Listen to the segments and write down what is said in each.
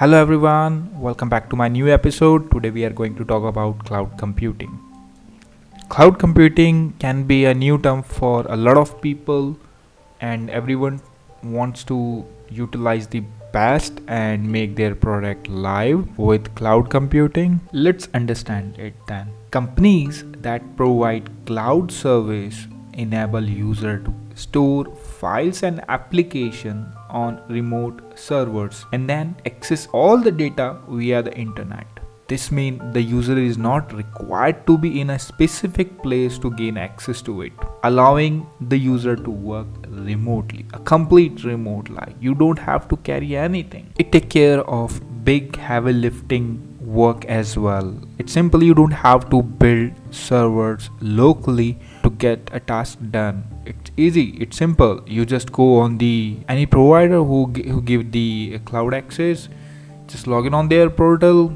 Hello everyone, welcome back to my new episode. Today we are going to talk about cloud computing. Cloud computing can be a new term for a lot of people, and everyone wants to utilize the best and make their product live with cloud computing. Let's understand it then. Companies that provide cloud service enable user to store files and application on remote servers and then access all the data via the internet. This means the user is not required to be in a specific place to gain access to it, allowing the user to work remotely, a complete remote life. You don't have to carry anything. It take care of big heavy lifting work as well. It's simple you don't have to build servers locally get a task done. It's easy it's simple. You just go on the any provider who, who give the cloud access just log in on their portal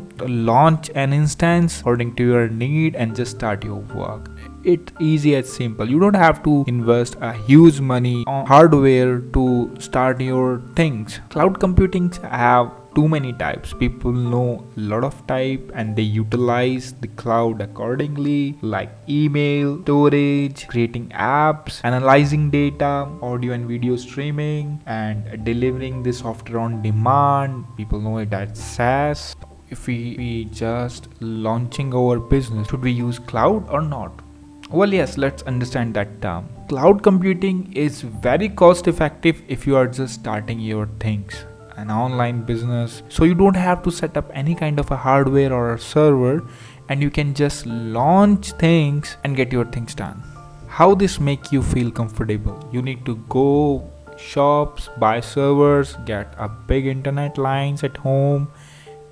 launch an instance according to your need and just start your work. It's easy and simple. You don't have to invest a huge money on hardware to start your things. Cloud computing have too many types. People know a lot of type and they utilize the cloud accordingly like email storage creating apps analyzing data audio and video streaming and delivering the software on demand. People know it as saas. If we, we just launching our business should we use cloud or not? Well yes let's understand that term. Cloud computing is very cost effective if you are just starting your things an online business. So you don't have to set up any kind of a hardware or a server and you can just launch things and get your things done. How this make you feel comfortable? You need to go shops buy servers get a big internet lines at home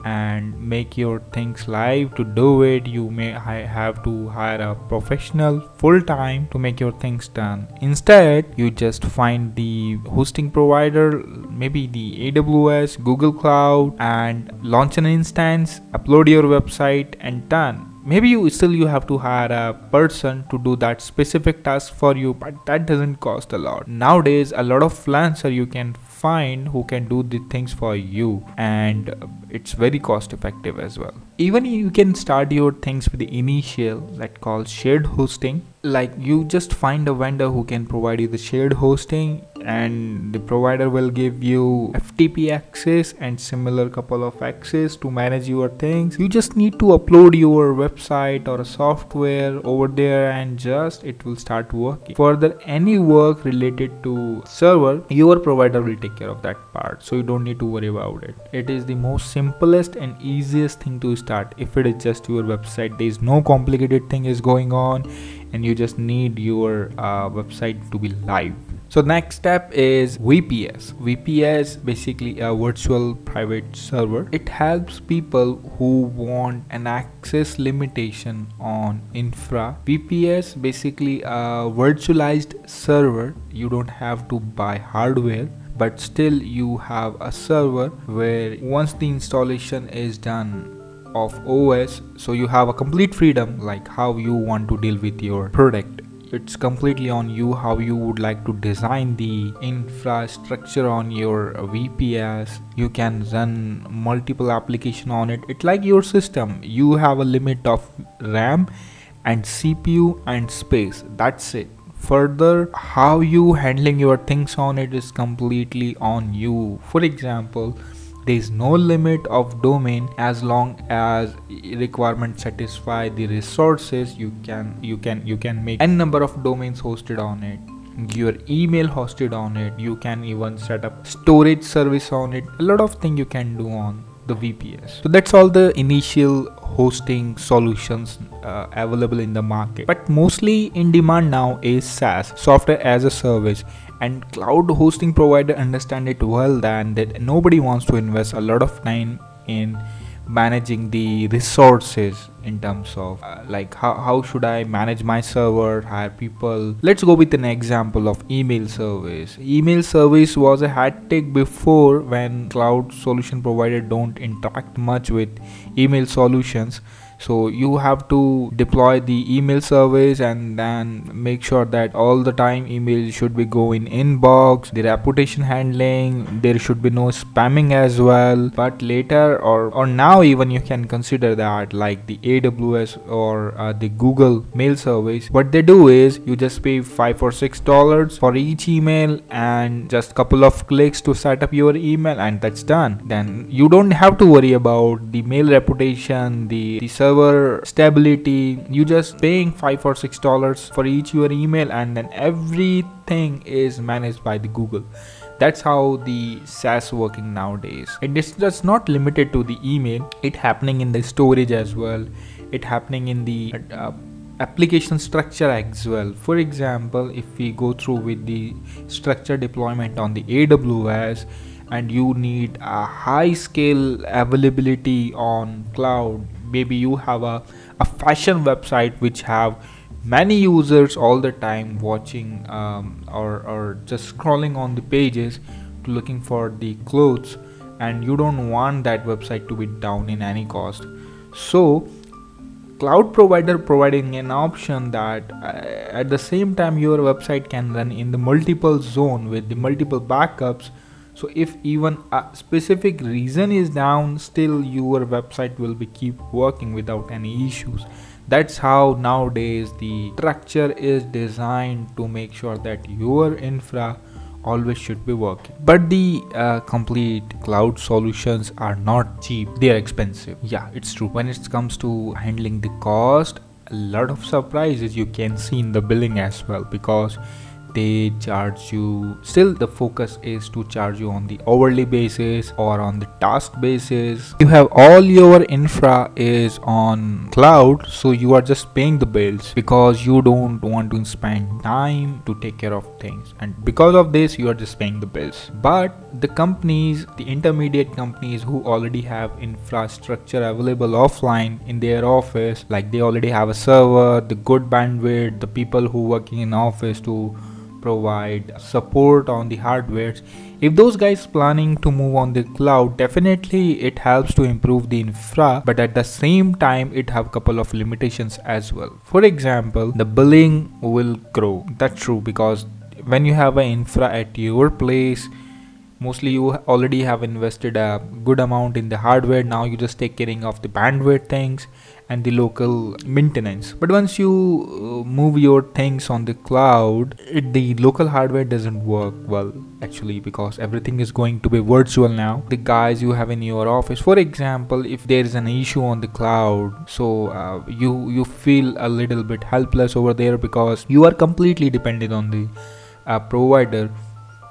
and make your things live. To do it you may have to hire a professional full time to make your things done. Instead you just find the hosting provider maybe the aws google cloud and launch an instance upload your website and done. Maybe you still you have to hire a person to do that specific task for you but that doesn't cost a lot. Nowadays a lot of freelancer you can find who can do the things for you and it's very cost effective as well. Even you can start your things with the initial that called shared hosting. Like you just find a vendor who can provide you the shared hosting and the provider will give you FTP access and similar couple of access to manage your things. You just need to upload your website or software over there and just it will start working. Further any work related to server your provider will take care of that part so you don't need to worry about it. It is the most simplest and easiest thing to start. If it is just your website there is no complicated thing is going on and you just need your uh, website to be live so next step is VPS. VPS basically a virtual private server. It helps people who want an access limitation on infra. VPS basically a virtualized server. You don't have to buy hardware but still you have a server where once the installation is done of OS so you have a complete freedom like how you want to deal with your product it's completely on you how you would like to design the infrastructure on your VPS you can run multiple application on it. It's like your system. You have a limit of RAM and CPU and space. That's it. Further how you handling your things on it is completely on you. For example there is no limit of domain as long as requirement satisfy the resources you can you can you can make n number of domains hosted on it. Your email hosted on it. You can even set up storage service on it. A lot of thing you can do on the vps so that's all the initial hosting solutions uh, available in the market. But mostly in demand now is saas software as a service and cloud hosting provider understand it well than that nobody wants to invest a lot of time in managing the resources in terms of uh, like how, how should i manage my server hire people? Let's go with an example of email service. Email service was a headache before when cloud solution provider don't interact much with email solutions so you have to deploy the email service and then make sure that all the time email should be going inbox the reputation handling there should be no spamming as well. But later or or now even you can consider that like the aws or uh, the google mail service. What they do is you just pay five or six dollars for each email and just couple of clicks to set up your email and that's done. Then you don't have to worry about the mail reputation the, the server stability you just paying five or six dollars for each your email and then everything is managed by the google that's how the SaaS working nowadays. It is just not limited to the email. It happening in the storage as well. It happening in the uh, application structure as well. For example, if we go through with the structure deployment on the AWS and you need a high scale availability on cloud, maybe you have a, a fashion website which have many users all the time watching um, or, or just scrolling on the pages looking for the clothes and you don't want that website to be down in any cost. So cloud provider providing an option that uh, at the same time your website can run in the multiple zone with the multiple backups so if even a specific reason is down still your website will be keep working without any issues. That's how nowadays the structure is designed to make sure that your infra always should be working. But the uh, complete cloud solutions are not cheap. They are expensive. Yeah it's true. When it comes to handling the cost a lot of surprises you can see in the billing as well because they charge you still the focus is to charge you on the hourly basis or on the task basis. You have all your infra is on cloud so you are just paying the bills because you don't want to spend time to take care of things. And because of this you are just paying the bills. But the companies the intermediate companies who already have infrastructure available offline in their office like they already have a server the good bandwidth the people who working in office to provide support on the hardwares. If those guys planning to move on the cloud definitely it helps to improve the infra but at the same time it have couple of limitations as well. For example the billing will grow. That's true because when you have an infra at your place mostly you already have invested a good amount in the hardware. Now you just take caring of the bandwidth things and the local maintenance. But once you uh, move your things on the cloud it, the local hardware doesn't work well actually because everything is going to be virtual now. The guys you have in your office for example if there is an issue on the cloud so uh, you you feel a little bit helpless over there because you are completely dependent on the uh, provider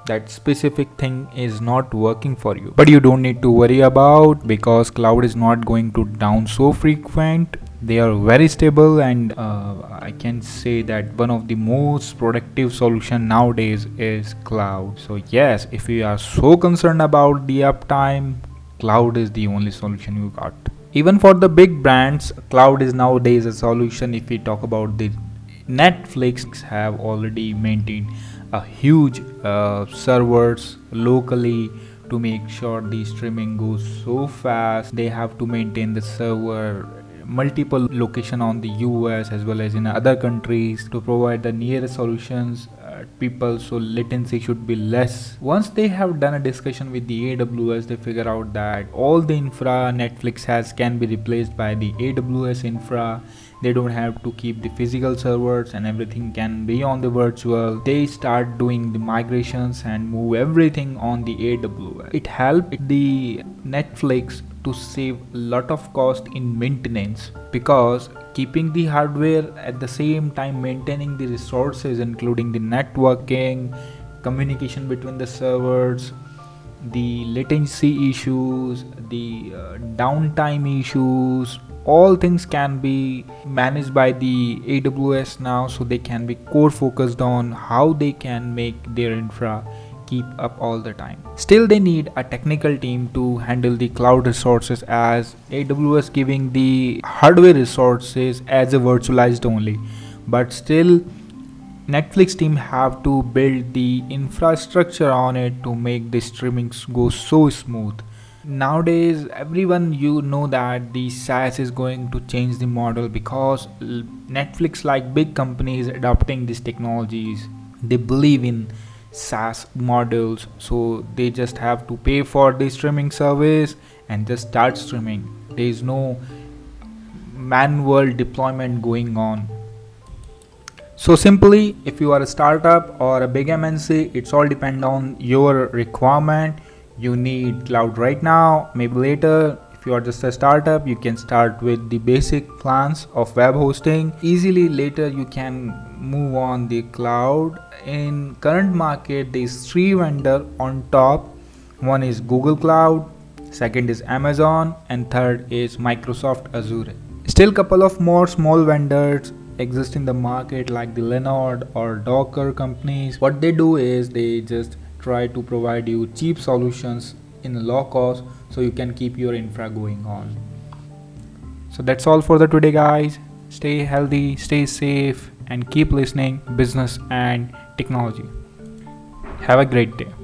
that specific thing is not working for you. But you don't need to worry about because cloud is not going to down so frequent. They are very stable and uh, i can say that one of the most productive solution nowadays is cloud. So yes if you are so concerned about the uptime cloud is the only solution you got. Even for the big brands cloud is nowadays a solution if we talk about the netflix have already maintained a huge uh, servers locally to make sure the streaming goes so fast. They have to maintain the server multiple location on the US as well as in other countries to provide the nearest solutions uh, people so latency should be less. Once they have done a discussion with the AWS they figure out that all the infra Netflix has can be replaced by the AWS infra they don't have to keep the physical servers and everything can be on the virtual. They start doing the migrations and move everything on the aws it helped the netflix to save a lot of cost in maintenance because keeping the hardware at the same time maintaining the resources including the networking communication between the servers the latency issues the uh, downtime issues all things can be managed by the AWS now so they can be core focused on how they can make their infra keep up all the time. Still they need a technical team to handle the cloud resources as AWS giving the hardware resources as a virtualized only but still Netflix team have to build the infrastructure on it to make the streaming go so smooth nowadays everyone you know that the SaaS is going to change the model because Netflix like big companies adopting these technologies. They believe in SaaS models so they just have to pay for the streaming service and just start streaming. There is no manual deployment going on. So simply if you are a startup or a big mnc it's all depend on your requirement you need cloud right now maybe later. If you are just a startup you can start with the basic plans of web hosting. Easily later you can move on the cloud. In current market there is three vendor on top. One is google cloud second is amazon and third is microsoft azure. Still couple of more small vendors exist in the market like the linode or docker companies. What they do is they just try to provide you cheap solutions in low cost so you can keep your infra going on. So that's all for the today guys. Stay healthy stay safe and keep listening business and technology. Have a great day